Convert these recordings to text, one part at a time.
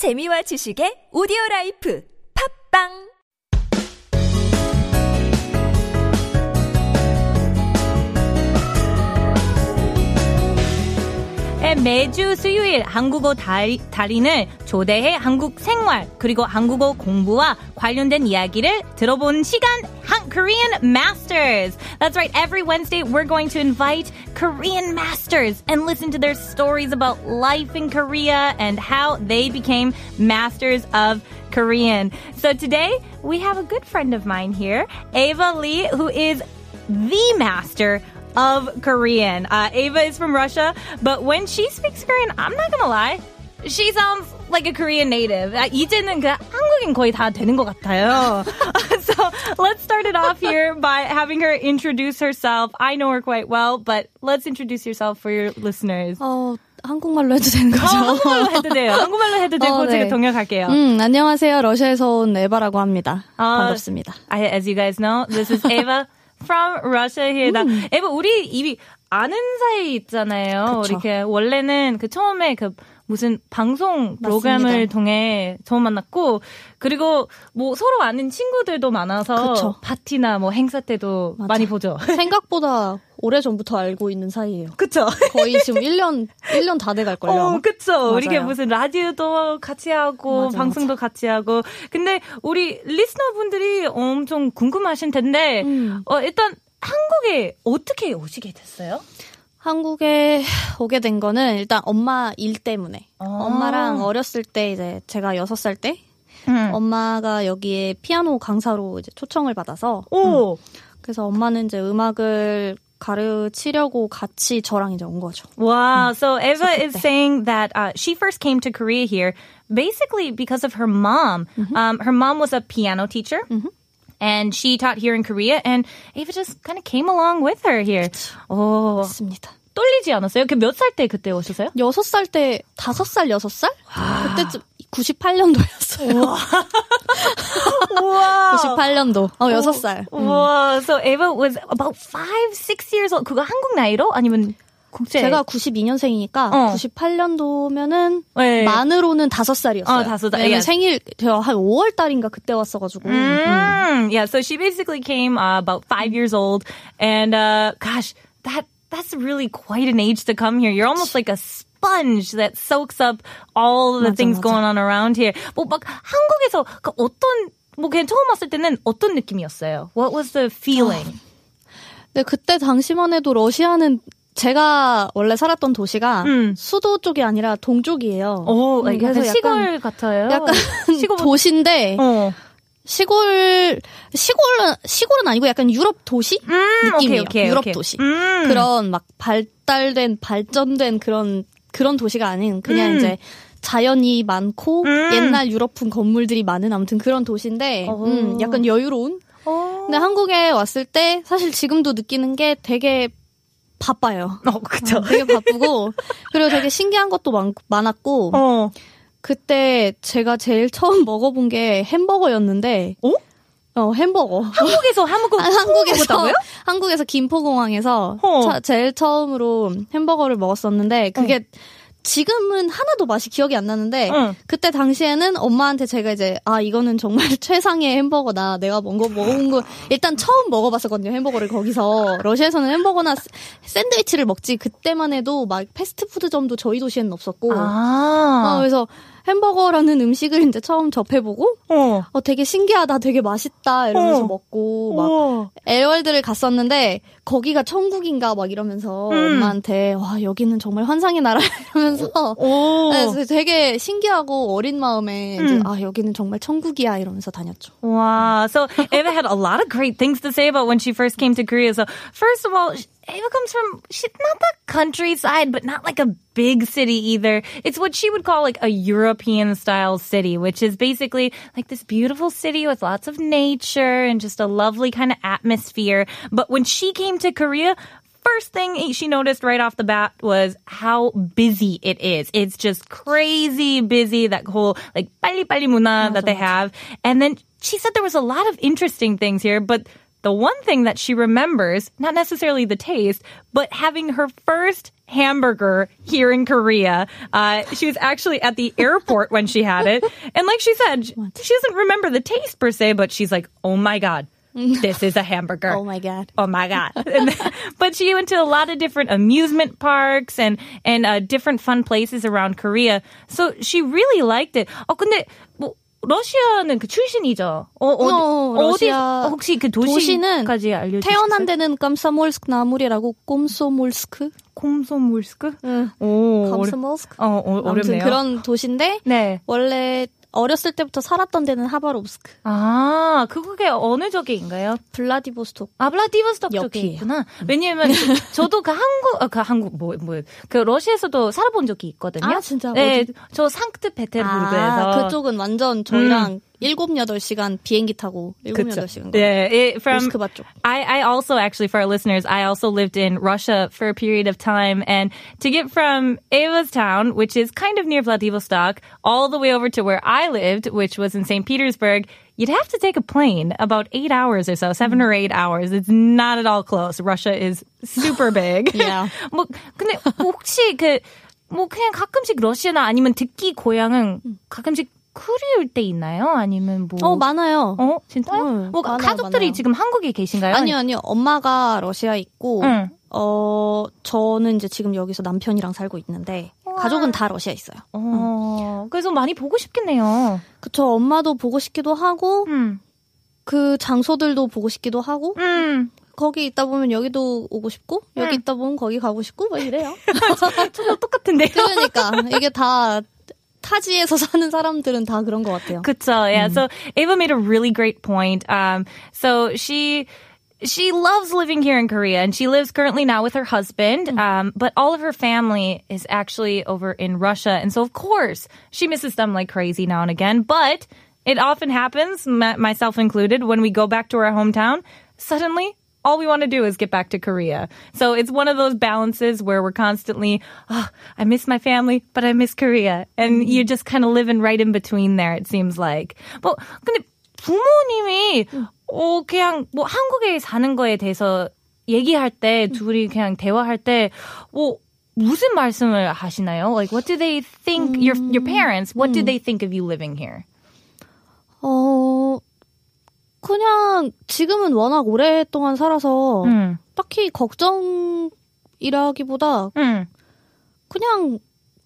재미와 지식의 오디오 라이프. 팝빵 네, 매주 수요일 한국어 달, 달인을 초대해 한국 생활 그리고 한국어 공부와 관련된 이야기를 들어본 시간 한 Korean Masters. That's right. Every Wednesday we're going to invite Korean masters and listen to their stories about life in Korea and how they became masters of Korean. So today we have a good friend of mine here, Ava Lee, who is the master of Korean. Uh, Ava is from Russia, but when she speaks Korean, I'm not gonna lie, she sounds like a Korean native. 아, 이제는 그 한국인 거의 다 되는 것 같아요. so let's start it off here by having her introduce herself. I know her quite well, but let's introduce yourself for your listeners. 어, 한국말로 해도 되는 거죠? 어, 한국말로 해도 돼요. 한국말로 해도 되고 어, 네. 제가 동역할게요. 음, 안녕하세요. 러시아에서 온 에바라고 합니다. 아, 반갑습니다. I, as you guys know, this is Ava From Russia here. 나, 에바, 우리 입이 아는 사이 있잖아요. 그쵸. 이렇게 원래는 그 처음에 그 무슨 방송 프로그램을 맞습니다. 통해 처음 만났고 그리고 뭐 서로 아는 친구들도 많아서 그쵸. 파티나 뭐 행사 때도 맞아. 많이 보죠. 생각보다 오래 전부터 알고 있는 사이예요. 그쵸? 거의 지금 1년, 1년 다 돼갈 걸요. 어, 그쵸. 우리 이게. 무슨 라디오도 같이 하고, 맞아, 방송도 같이 하고. 근데 우리 리스너 분들이 엄청 궁금하신 텐데, 음. 어, 일단 한국에 어떻게 오시게 됐어요? 한국에 오게 된 거는 일단 엄마 일 때문에. 아. 엄마랑 어렸을 때 이제 제가 6살 때 음. 엄마가 여기에 피아노 강사로 이제 초청을 받아서 오! 그래서 엄마는 이제 음악을 가르치려고 같이 저랑 이제 온 거죠. Wow. So Eva is saying that uh, she first came to Korea here basically because of her mom. Um, her mom was a piano teacher. And she taught here in Korea, and Eva just kind of came along with her here. Oh, 맞습니다. 떨리지 않았어요? 그 몇 살 때 그때 오셨어요? 여섯 살 때, 다섯 살, 여섯 살? 그때쯤 98년도였어요. 우와. 98년도. 어, 여섯 살. 와, so Ava was about five, six years old. 그거 한국 나이로 아니면 국제? 제가 92년생이니까 어. 98년도면은 네. 만으로는 다섯 살이었어요. 어, 다섯 살. 왜냐면 예. 생일 제가 한 5월 달인가 그때 왔어 가지고. Mm, yeah, so she basically came uh, about five years old, and uh, gosh, that that's really quite an age to come here. You're almost like a sponge that soaks up all the 맞아, things 맞아. going on around here. 뭐막 한국에서 그 어떤 뭐 그냥 처음 왔을 때는 어떤 느낌이었어요? What was the feeling? 근데 그때 당시만 해도 러시아는 제가 원래 살았던 도시가 음. 수도 쪽이 아니라 동쪽이에요. 오, 음, 약간 시골 같아요. 약간 시골 도시인데 어. 시골 시골은 시골은 아니고 약간 유럽 도시 음, 느낌이에요. 오케이, 오케이, 유럽 오케이. 도시. 음. 그런 막 발달된 발전된 그런 그런 도시가 아닌 그냥 음. 이제 자연이 많고 음. 옛날 유럽풍 건물들이 많은 아무튼 그런 도시인데 오. 음, 약간 여유로운. 어. 근데 한국에 왔을 때 사실 지금도 느끼는 게 되게 바빠요. 어, 그쵸. 어, 되게 바쁘고 그리고 되게 신기한 것도 많, 많았고 어. 그때 제가 제일 처음 먹어본 게 햄버거였는데 어? 어 햄버거 한국에서 한국 아, 한국에서? 한국에서 김포공항에서 어. 차- 제일 처음으로 햄버거를 먹었었는데 그게 지금은 하나도 맛이 기억이 안 나는데 응. 그때 당시에는 엄마한테 제가 이제 아 이거는 정말 최상의 햄버거다 내가 먹어 먹어본 거 일단 처음 먹어봤었거든요 햄버거를 거기서 러시아에서는 햄버거나 스- 샌드위치를 먹지 그때만 해도 막 패스트푸드점도 저희 도시에는 없었고 어, 아. 그래서 햄버거라는 음식을 이제 처음 접해보고 어. 어 되게 신기하다 되게 맛있다 이러면서 어. 먹고 막 우와. 에어월드를 갔었는데 거기가 천국인가 막 이러면서 음. 엄마한테 와 여기는 정말 환상의 나라 이러면서 오. 네, 그래서 되게 신기하고 어린 마음에 이제 음. 아 여기는 정말 천국이야 이러면서 다녔죠. Wow. So Ava had a lot of great things to say about when she first came to Korea. So first of all, Ava comes from she's not the countryside, but not like a big city either. It's what she would call like a European style city, which is basically like this beautiful city with lots of nature and just a lovely kind of atmosphere. But when she came to Korea, First thing she noticed right off the bat was how busy it is. It's just crazy busy, that whole like 빨리 빨리 문화 that they have. And then she said there was a lot of interesting things here, but the one thing that she remembers, not necessarily the taste, but having her first hamburger here in Korea. Uh, she was actually at the airport when she had it. And like she said, she doesn't remember the taste per se, but she's like, oh my God. This is a hamburger. Oh my god. Oh my god! And- but she went to a lot of different amusement parks and and uh, different fun places around Korea. So she really liked it. 어 근데 뭐 러시아는 그 출신이죠. 어, 어디, 어, 어디 러시아 혹시 그 도시는 도시까지 알려주세요. 태어난 데는 깜사몰스크 나물이라고 꼼소몰스크. 콤소몰스크? 응. 오, 깜사몰스크. 어, 어, 아무튼 어렵네요. 그런 도시인데 네. 원래 어렸을 때부터 살았던 데는 하바롭스크, 아, 그게 어느 쪽인가요? 블라디보스토크. 아, 블라디보스톡 쪽에. 있구나. 왜냐면 저도 그 한국, 어, 그 한국 뭐, 뭐, 그 러시아에서도 살아본 적이 있거든요. 아, 진짜? 네, 어디? 저 상트페테르부르크에서. 아, 그쪽은 완전 저희랑 7, 8시간 비행기 타고 7, 그쵸. 8시간. Yeah, it, from 모스크바 쪽. I, I also actually for our listeners, I also lived in Russia for a period of time, and to get from Ava's town, which is kind of near Vladivostok, all the way over to where I lived, which was in St. Petersburg. You'd have to take a plane about eight hours or so, seven or eight hours. It's not at all close. Russia is super big. Yeah. 뭐 근데 혹시 그뭐 그냥 가끔씩 러시아나 아니면 듣기 고향은 가끔씩 그리울 때 있나요? 아니면 뭐 어, 많아요. 어, 진짜요? 응, 뭐 많아요, 가족들이 많아요. 지금 한국에 계신가요? 아니요, 아니요. 엄마가 러시아 있고, 응. 어, 저는 이제 지금 여기서 남편이랑 살고 있는데, 가족은 다 러시아 있어요. 어, 그래서 많이 보고 싶겠네요. 그쵸, 엄마도 보고 싶기도 하고, 음. 그 장소들도 보고 싶기도 하고, 음. 거기 있다 보면 여기도 오고 싶고, 여기 응. 있다 보면 거기 가고 싶고, 뭐 이래요. 저도 똑같은데요. 그러니까, 이게 다, 타지에서 사는 사람들은 다 그런 것 같아요. 그쵸. Yeah. So Ava made a really great point. Um, so she, she loves living here in Korea and she lives currently now with her husband. Um, but all of her family is actually over in Russia. And so of course she misses them like crazy now and again, but it often happens, m- myself included, when we go back to our hometown, suddenly all we want to do is get back to Korea. So it's one of those balances where we're constantly, oh, I miss my family, but I miss Korea. And you're just kind of living right in between there, it seems like. 뭐, 근데 부모님이, 어, 그냥 뭐 한국에 사는 거에 대해서 얘기할 때, 둘이 그냥 대화할 때, 뭐, 무슨 말씀을 하시나요? Like, what do they think, your, your parents, what do they think of you living here? 어, 그냥 지금은 워낙 오랫동안 살아서 음, 딱히 걱정이라기보다 음, 그냥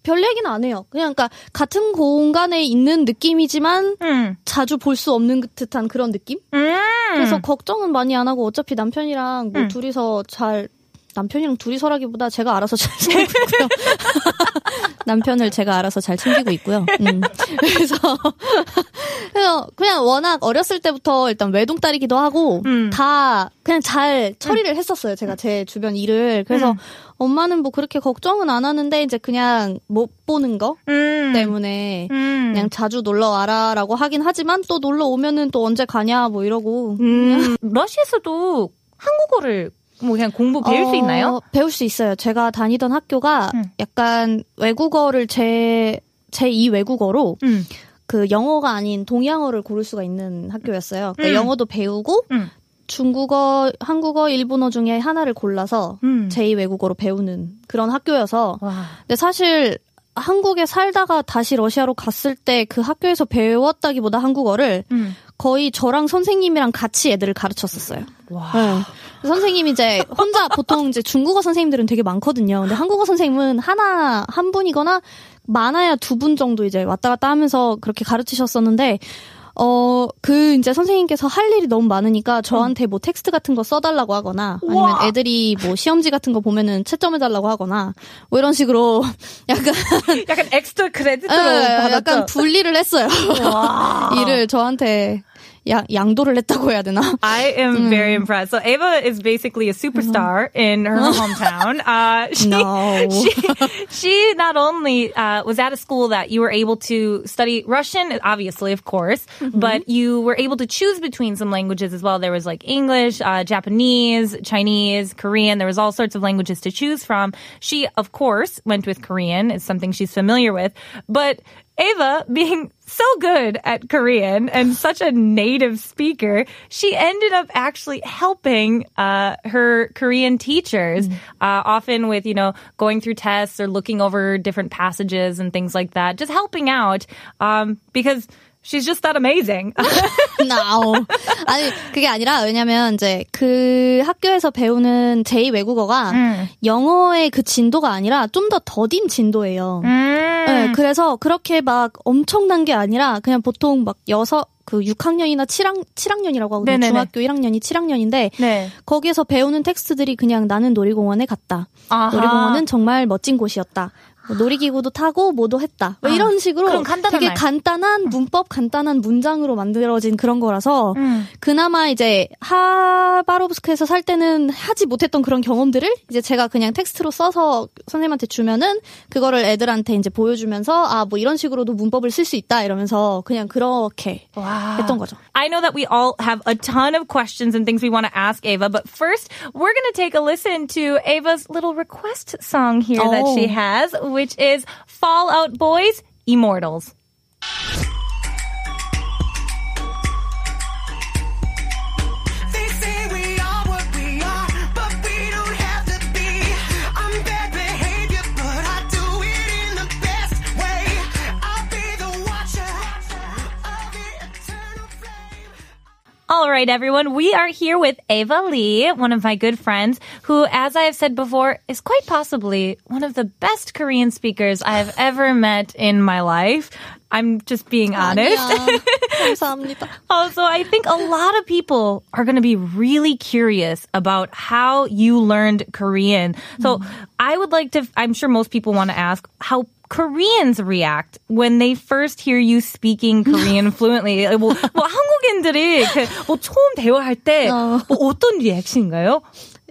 별 얘기는 안 해요. 그냥 그러니까 같은 공간에 있는 느낌이지만 음, 자주 볼 수 없는 듯한 그런 느낌? 음. 그래서 걱정은 많이 안 하고 어차피 남편이랑 뭐 음. 둘이서 잘 남편이랑 둘이서라기보다 제가 알아서 잘 챙기고 있고요. 남편을 제가 알아서 잘 챙기고 있고요. 음. 그래서 그래서 그냥 워낙 어렸을 때부터 일단 외동딸이기도 하고 음. 다 그냥 잘 처리를 했었어요. 제가 제 주변 일을. 그래서 음. 엄마는 뭐 그렇게 걱정은 안 하는데 이제 그냥 못 보는 거 음. 때문에 음. 그냥 자주 놀러 와라라고 하긴 하지만 또 놀러 오면은 또 언제 가냐 뭐 이러고 음, 러시아에서도 한국어를 뭐 그냥 공부 배울 수 어, 있나요? 배울 수 있어요. 제가 다니던 학교가 음. 약간 외국어를 제 제2 외국어로 음. 그 영어가 아닌 동양어를 고를 수가 있는 학교였어요. 그러니까 음. 영어도 배우고 음. 중국어, 한국어, 일본어 중에 하나를 골라서 음. 제2 외국어로 배우는 그런 학교여서 와. 근데 사실 한국에 살다가 다시 러시아로 갔을 때 그 학교에서 배웠다기보다 한국어를 음. 거의 저랑 선생님이랑 같이 애들을 가르쳤었어요. 와. 네. 선생님이 이제 혼자 보통 이제 중국어 선생님들은 되게 많거든요. 근데 한국어 선생님은 하나 한 분이거나 많아야 두 분 정도 이제 왔다 갔다 하면서 그렇게 가르치셨었는데 어, 그 이제 선생님께서 할 일이 너무 많으니까 저한테 뭐 텍스트 같은 거 써달라고 하거나 아니면 우와. 애들이 뭐 시험지 같은 거 보면은 채점해달라고 하거나 뭐 이런 식으로 약간 약간 엑스트라 크레딧으로 예, 받았죠. 약간 분리를 했어요. 와. 일을 저한테 양, 양도를 했다고 해야 되나? I am very impressed. So Ava is basically a superstar in her hometown. Uh, she, No. she, she not only uh, was at a school that you were able to study Russian, obviously, of course, but you were able to choose between some languages as well. There was like English, uh, Japanese, Chinese, Korean. There was all sorts of languages to choose from. She, of course, went with Korean. It's something she's familiar with. But Ava, being so good at Korean and such a native speaker, she ended up actually helping uh, her Korean teachers, uh, often with, you know, going through tests or looking over different passages and things like that, just helping out um, because she's just that amazing. no. 아니, 그게 아니라, 왜냐면, 이제, 그 학교에서 배우는 제2 외국어가 음. 영어의 그 진도가 아니라 좀 더 더딘 진도예요. 네, 그래서 그렇게 막 엄청난 게 아니라, 그냥 보통 막 여섯, 그 6학년이나 7학, 7학년이라고 하거든요. 중학교 1학년이 7학년인데, 네. 거기에서 배우는 텍스트들이 그냥 나는 놀이공원에 갔다. 아하. 놀이공원은 정말 멋진 곳이었다. 뭐 놀이기구도 타고 뭐도 했다. 뭐 아, 이런 식으로 되게 말. 간단한 문법, 간단한 문장으로 만들어진 그런 거라서 음. 그나마 이제 하바로브스크에서 살 때는 하지 못했던 그런 경험들을 이제 제가 그냥 텍스트로 써서 선생님한테 주면은 그거를 애들한테 이제 보여주면서 아 뭐 이런 식으로도 문법을 쓸 수 있다 이러면서 그냥 그렇게 Wow. 했던 거죠. I know that we all have a ton of questions and things we want to ask Ava, but first we're going to take a listen to Ava's little request song here that she Oh. has, which is Fall Out Boys Immortals. All right, everyone. We are here with Ava Lee, one of my good friends, who, as I have said before, is quite possibly one of the best Korean speakers I have ever met in my life. I'm just being oh, honest. also, I think a lot of people are going to be really curious about how you learned Korean. So, mm. I would like to, I'm sure most people want to ask, how Koreans react when they first hear you speaking Korean fluently. 뭐, 뭐 한국인들이 그, 뭐 처음 대화할 때 어. 뭐 어떤 리액션인가요?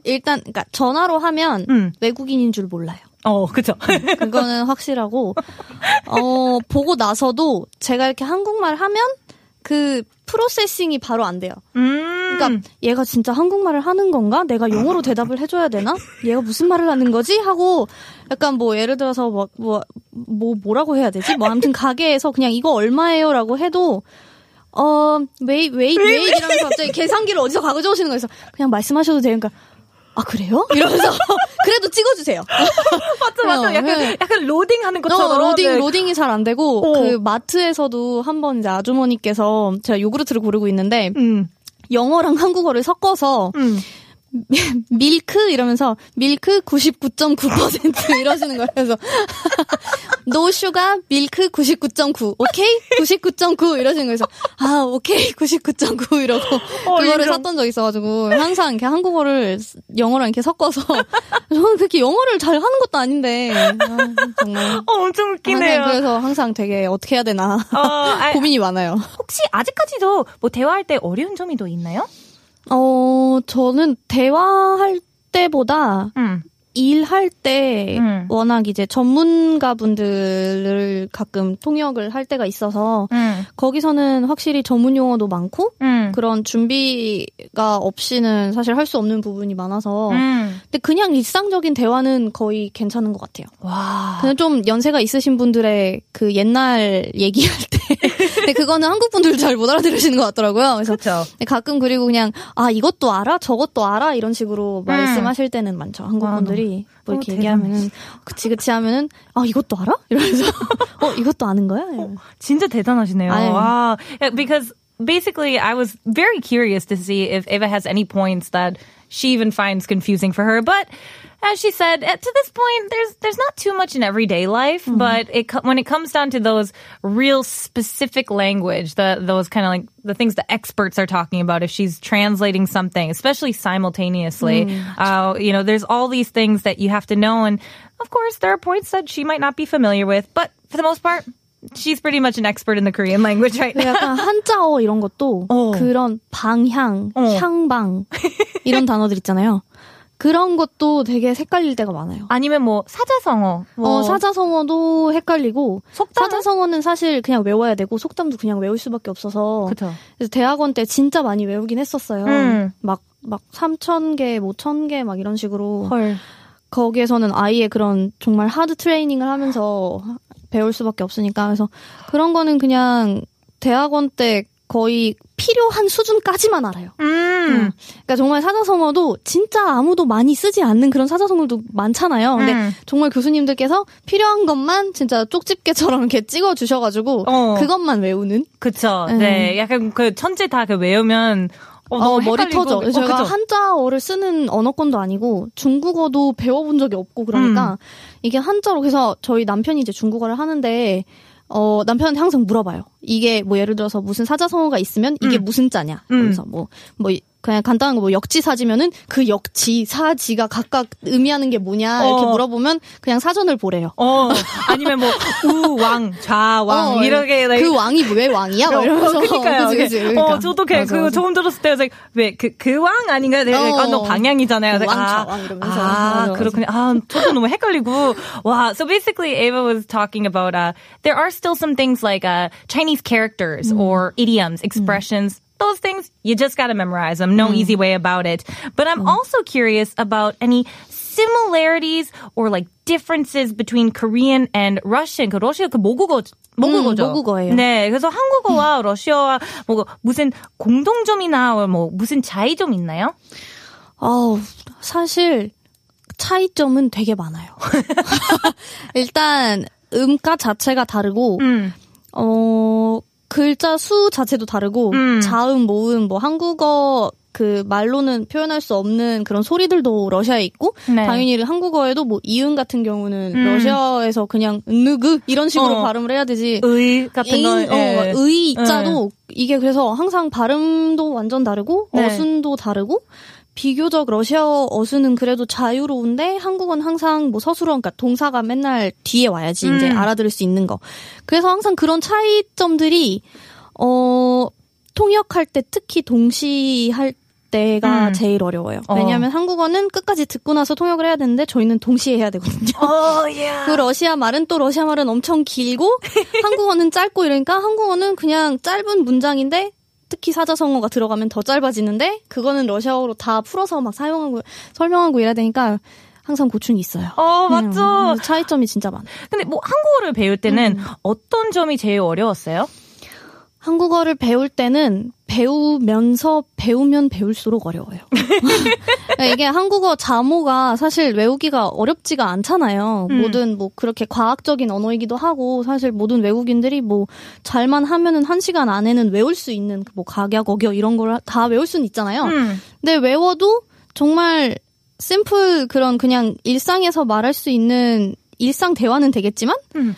일단 그러니까 전화로 하면 음. 외국인인 줄 몰라요. 어, 그죠. 그거는 확실하고 어 보고 나서도 제가 이렇게 한국말 하면 그 프로세싱이 바로 안 돼요. 음. 그러니까 얘가 진짜 한국말을 하는 건가? 내가 영어로 대답을 해줘야 되나? 얘가 무슨 말을 하는 거지? 하고 약간 뭐 예를 들어서 뭐 뭐 뭐 뭐라고 해야 되지? 뭐 아무튼 가게에서 그냥 이거 얼마예요라고 해도 어 웨이 웨이 웨이 이러면서 갑자기 계산기를 어디서 가져오시는 거예요. 그래서 그냥 말씀하셔도 돼요. 그러니까 아 그래요? 이러면서 그래도 찍어주세요. 맞죠, 맞죠. 어, 약간, 네. 약간 로딩 하는 것처럼. 어, 로딩 네. 로딩이 잘 안 되고 어. 그 마트에서도 한번 이제 아주머니께서 제가 요구르트를 고르고 있는데 음. 영어랑 한국어를 섞어서 음. milk 이러면서 milk 99.9% 이러시는 거예요. 그래서 no sugar milk 99.9 오케이 99.9 이러시는 거예요. 그래서 아 오케이 99.9 이러고 그거를 인정. 샀던 적이 있어가지고 항상 이렇게 한국어를 영어랑 이렇게 섞어서 저는 그렇게 영어를 잘 하는 것도 아닌데 아, 정말 어, 엄청 웃기네요. 항상 그래서 항상 되게 어떻게 해야 되나 어, 아, 고민이 많아요. 혹시 아직까지도 뭐 대화할 때 어려운 점이 더 있나요? 어 저는 대화할 때보다 음. 일할 때 음. 워낙 이제 전문가분들을 가끔 통역을 할 때가 있어서 음. 거기서는 확실히 전문 용어도 많고 음. 그런 준비가 없이는 사실 할 수 없는 부분이 많아서 음. 근데 그냥 일상적인 대화는 거의 괜찮은 것 같아요. 와. 그냥 좀 연세가 있으신 분들의 그 옛날 얘기할 때 근데 그거는 한국 분들 잘못 알아들으시는 것 같더라고요. 그래서. 근데 가끔 그리고 그냥 아 이것도 알아 저것도 알아 이런 식으로 음. 말씀하실 때는 많죠 한국 와, 분들이 뭐 너무 이렇게 얘기하면은 그치 그치 하면은 아 이것도 알아 이러면서 어 이것도 아는 거야 이러면서. 진짜 대단하시네요. 와. Yeah, because basically I was very curious to see if Ava has any points that she even finds confusing for her, but as she said, to this point, there's there's not too much in everyday life, but it when it comes down to those real specific language, the those kind of like the things the experts are talking about, if she's translating something, especially simultaneously, uh, you know, there's all these things that you have to know, and of course, there are points that she might not be familiar with, but for the most part. She's pretty much an expert in the Korean language right 근데 now. 약간 한자어 이런 것도 어. 그런 방향, 어. 향방 이런 단어들 있잖아요. 그런 것도 되게 헷갈릴 때가 많아요. 아니면 뭐 사자성어, 뭐 어, 사자성어도 헷갈리고 속담은? 사자성어는 사실 그냥 외워야 되고 속담도 그냥 외울 수밖에 없어서 그쵸. 그래서 대학원 때 진짜 많이 외우긴 했었어요. 음. 막, 막 3,000개, 뭐 1,000개 막 이런 식으로. 헐. 거기에서는 아이의 그런 정말 하드 트레이닝을 하면서 배울 수밖에 없으니까 그래서 그런 거는 그냥 대학원 때 거의 필요한 수준까지만 알아요. 음. 그러니까 정말 사자성어도 진짜 아무도 많이 쓰지 않는 그런 사자성어도 많잖아요. 근데 음. 정말 교수님들께서 필요한 것만 진짜 쪽집게처럼 이렇게 찍어 주셔가지고 어. 그것만 외우는. 그쵸. 음. 네. 약간 그 천재 다 그 외우면 어, 어, 너무 머리. 터져. 어, 저희가 그쵸. 한자어를 쓰는 언어권도 아니고 중국어도 배워본 적이 없고 그러니까 음. 이게 한자로 그래서 저희 남편이 이제 중국어를 하는데 어 남편한테 항상 물어봐요. 이게 뭐 예를 들어서 무슨 사자성어가 있으면 이게 음. 무슨 자냐. 음. 그래서 뭐뭐 그냥 간단한 거 뭐 역지 사지면은 그 역지 사지가 각각 의미하는 게 뭐냐 이렇게 어. 물어보면 그냥 사전을 보래요. 어, 아니면 뭐, 우, 왕, 좌, 왕, 어, 이렇게. 그 왕이 왜 왕이야? 막 이러면서 어, 그니까요. 그치, 그치, 어, 그러니까. 저도 그, 그거. 처음 들었을 때, 그래서 왜, 그, 그 왕 아닌가? 내가, 어. 아, 너 방향이잖아요. 그 그래서 왕, 아, 좌왕 이러면서. 아. 그렇군요. 아, 저도 너무 헷갈리고. 와, so basically, Ava was talking about, uh, there are still some things like, uh, Chinese characters or idioms, expressions. Those things, you just gotta memorize them. No easy way about it. But I'm also curious about any similarities or like differences between Korean and Russian. 그 러시아 그 모국어 모국어죠. 음, 모국어예요. 네, 그래서 한국어와 러시아와 뭐 무슨 공통점이나 뭐 무슨 차이점 있나요? 어우, 사실 차이점은 되게 많아요. 일단 음가 자체가 다르고 음. 어 글자 수 자체도 다르고 음. 자음 모음 뭐 한국어 그 말로는 표현할 수 없는 그런 소리들도 러시아에 있고 네. 당연히 한국어에도 뭐 이응 같은 경우는 음. 러시아에서 그냥 느그 이런 식으로 어. 발음을 해야 되지 의 같은 거. 인, 어, 예. 의 이자도 이게 그래서 항상 발음도 완전 다르고 네. 어순도 다르고 비교적 러시아어 어순은 그래도 자유로운데 한국어는 항상 뭐 서술어 그러니까 동사가 맨날 뒤에 와야지 이제 음. 알아들을 수 있는 거. 그래서 항상 그런 차이점들이 어 통역할 때 특히 동시할 때가 음. 제일 어려워요. 어. 왜냐하면 한국어는 끝까지 듣고 나서 통역을 해야 되는데 저희는 동시에 해야 되거든요. 어, 예. 그 러시아 말은 또 러시아 말은 엄청 길고 한국어는 짧고 이러니까 한국어는 그냥 짧은 문장인데 특히 사자성어가 들어가면 더 짧아지는데 그거는 러시아어로 다 풀어서 막 사용하고 설명하고 이래야 되니까 항상 고충이 있어요. 어, 음, 맞죠. 그래서 차이점이 진짜 많아요. 근데 뭐 한국어를 배울 때는 음. 어떤 점이 제일 어려웠어요? 한국어를 배울 때는 배우면서 배우면 배울수록 어려워요. 그러니까 이게 한국어 자모가 사실 외우기가 어렵지가 않잖아요. 음. 모든 뭐 그렇게 과학적인 언어이기도 하고 사실 모든 외국인들이 뭐 잘만 하면은 한 시간 안에는 외울 수 있는 그뭐 각약 어겨 이런 걸 다 외울 수는 있잖아요. 음. 근데 외워도 정말 심플 그런 그냥 일상에서 말할 수 있는 일상 대화는 되겠지만 음.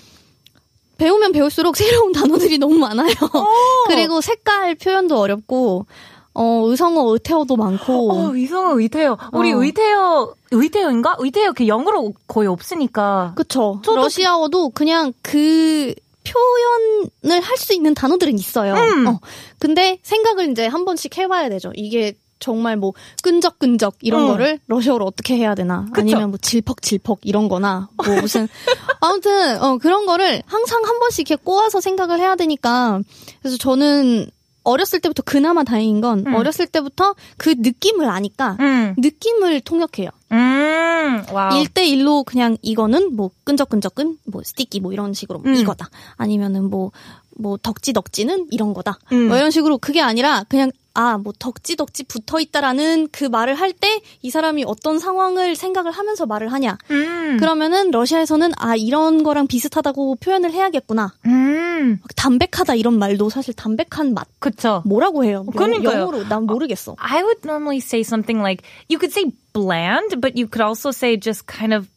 배우면 배울수록 새로운 단어들이 너무 많아요. 그리고 색깔 표현도 어렵고 어 의성어 의태어도 많고 어, 이성어 의태어. 우리 어. 의태어, 의태어인가? 의태어 그 영어로 거의 없으니까. 그쵸. 러시아어도 그냥 그 표현을 할 수 있는 단어들은 있어요. 음. 어. 근데 생각을 이제 한 번씩 해봐야 되죠. 이게 정말 뭐 끈적끈적 이런 어. 거를 러시아어로 어떻게 해야 되나 아니면 뭐 질퍽질퍽 이런 거나 뭐 무슨 아무튼 어 그런 거를 항상 한 번씩 이렇게 꼬아서 생각을 해야 되니까 그래서 저는 어렸을 때부터 그나마 다행인 건 음. 어렸을 때부터 그 느낌을 아니까 음. 느낌을 통역해요. 음. wow. 1대1로 그냥 이거는 뭐 끈적끈적끈 뭐 sticky 뭐 이런 식으로 음. 이거다. 아니면은 뭐뭐 덕지덕지는 이런 거다. 음. 뭐 이런 식으로 그게 아니라 그냥 아, 뭐 덕지덕지 붙어 있다라는 그 말을 할 때 이 사람이 어떤 상황을 생각을 하면서 말을 하냐. 음. 그러면은 러시아에서는 아, 이런 거랑 비슷하다고 표현을 해야겠구나. 음. 막 담백하다 이런 말도 사실 담백한 맛 그쵸. 뭐라고 해요? 영- 그러니까요. 영어로 난 모르겠어. I would normally say something like, you could say bland, but you could also say just kind of,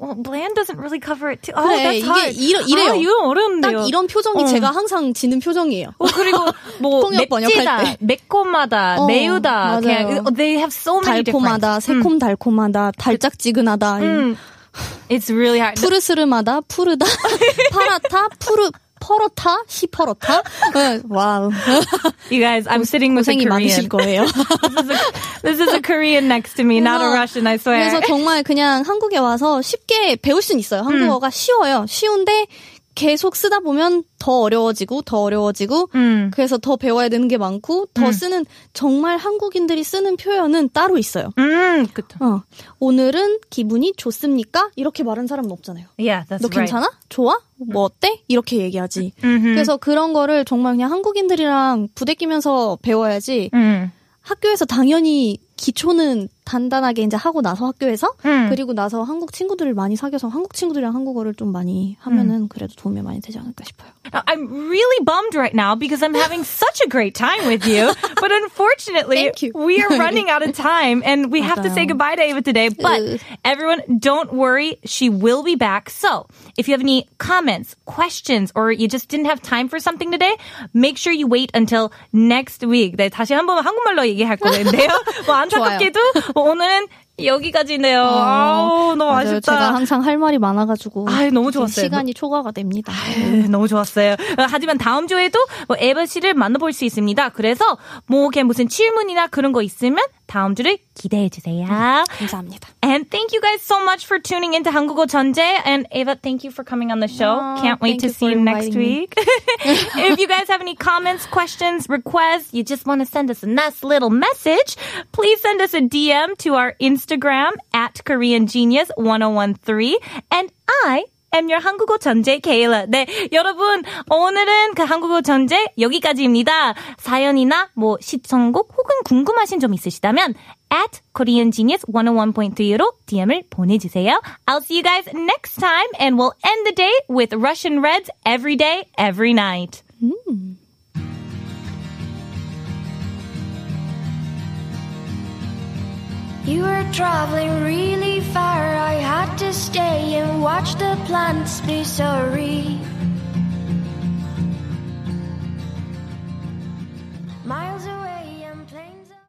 well, bland doesn't really cover it too. Oh, 그래, that's 이게. 이러- 이래요. 아, 이건 어려운데요. 딱 이런 표정이 어. 제가 항상 지는 표정이에요. 어, 그리고 뭐 통역 맵지다, 때. 매콤하다, 어, 매우다, 맞아요. 그냥 they have so many 달콤하다, different. 새콤달콤하다, 달짝지근하다, 음. It's really hard. 푸르스름하다, 푸르다, 파랗다, 푸르, 퍼렇다, 시퍼렇다. 네, wow. You guys, I'm sitting with a Korean. 많으실 거예요. This is a Korean next to me, not a Russian, I swear. 그래서 정말 그냥 한국에 와서 쉽게 배울 수는 있어요. 한국어가 쉬워요. 쉬운데 계속 쓰다 보면 더 어려워지고 더 어려워지고 음. 그래서 더 배워야 되는 게 많고 더 쓰는 정말 한국인들이 쓰는 표현은 따로 있어요. 음, 그쵸. 어, 오늘은 기분이 좋습니까? 이렇게 말하는 사람은 없잖아요. Yeah, that's 너 right. 괜찮아? 좋아? 뭐 어때? 이렇게 얘기하지. 음흠. 그래서 그런 거를 정말 그냥 한국인들이랑 부대끼면서 배워야지 음. 학교에서 당연히 기초는 단단하게 이제 하고 나서 학교에서 음. 그리고 나서 한국 친구들을 많이 사귀어서 한국 친구들이랑 한국어를 좀 많이 하면은 그래도 도움이 많이 되지 않을까 싶어요. I'm really bummed right now because I'm having such a great time with you. But unfortunately, we are running out of time and we have to say goodbye to Ava today. But everyone, don't worry. She will be back. So if you have any comments, questions, or you just didn't have time for something today, make sure you wait until next week. 네, 다시 한번 한국말로 얘기할 건데요. 뭐 안타깝게도 오늘은 여기까지네요. 아우, 너무 맞아요. 아쉽다. 제가 항상 할 말이 많아가지고 아이, 너무 좋았어요. 시간이 초과가 됩니다. 네, 너무 좋았어요. 어, 하지만 다음 주에도 뭐 에바 씨를 만나볼 수 있습니다. 그래서 뭐 그냥 무슨 질문이나 그런 거 있으면 다음 주를 기대해 주세요. 감사합니다. And thank you guys so much for tuning into 한국어 전제. And Ava, thank you for coming on the show. Oh, Can't wait to see you next week. if you guys have any comments, questions, requests, you just want to send us a nice little message, please send us a DM to our Instagram at Korean Genius 1013. And I am your 한국어 전제 Kayla. 네, 여러분 오늘은 그 한국어 전제 여기까지입니다. 사연이나 뭐 시청곡 혹은 궁금하신 점 있으시다면 at Korean Genius 101.3로 DM을 보내주세요. I'll see you guys next time and we'll end the day with Russian Reds every day, every night. You were traveling really far. I had to stay and watch the plants be so re.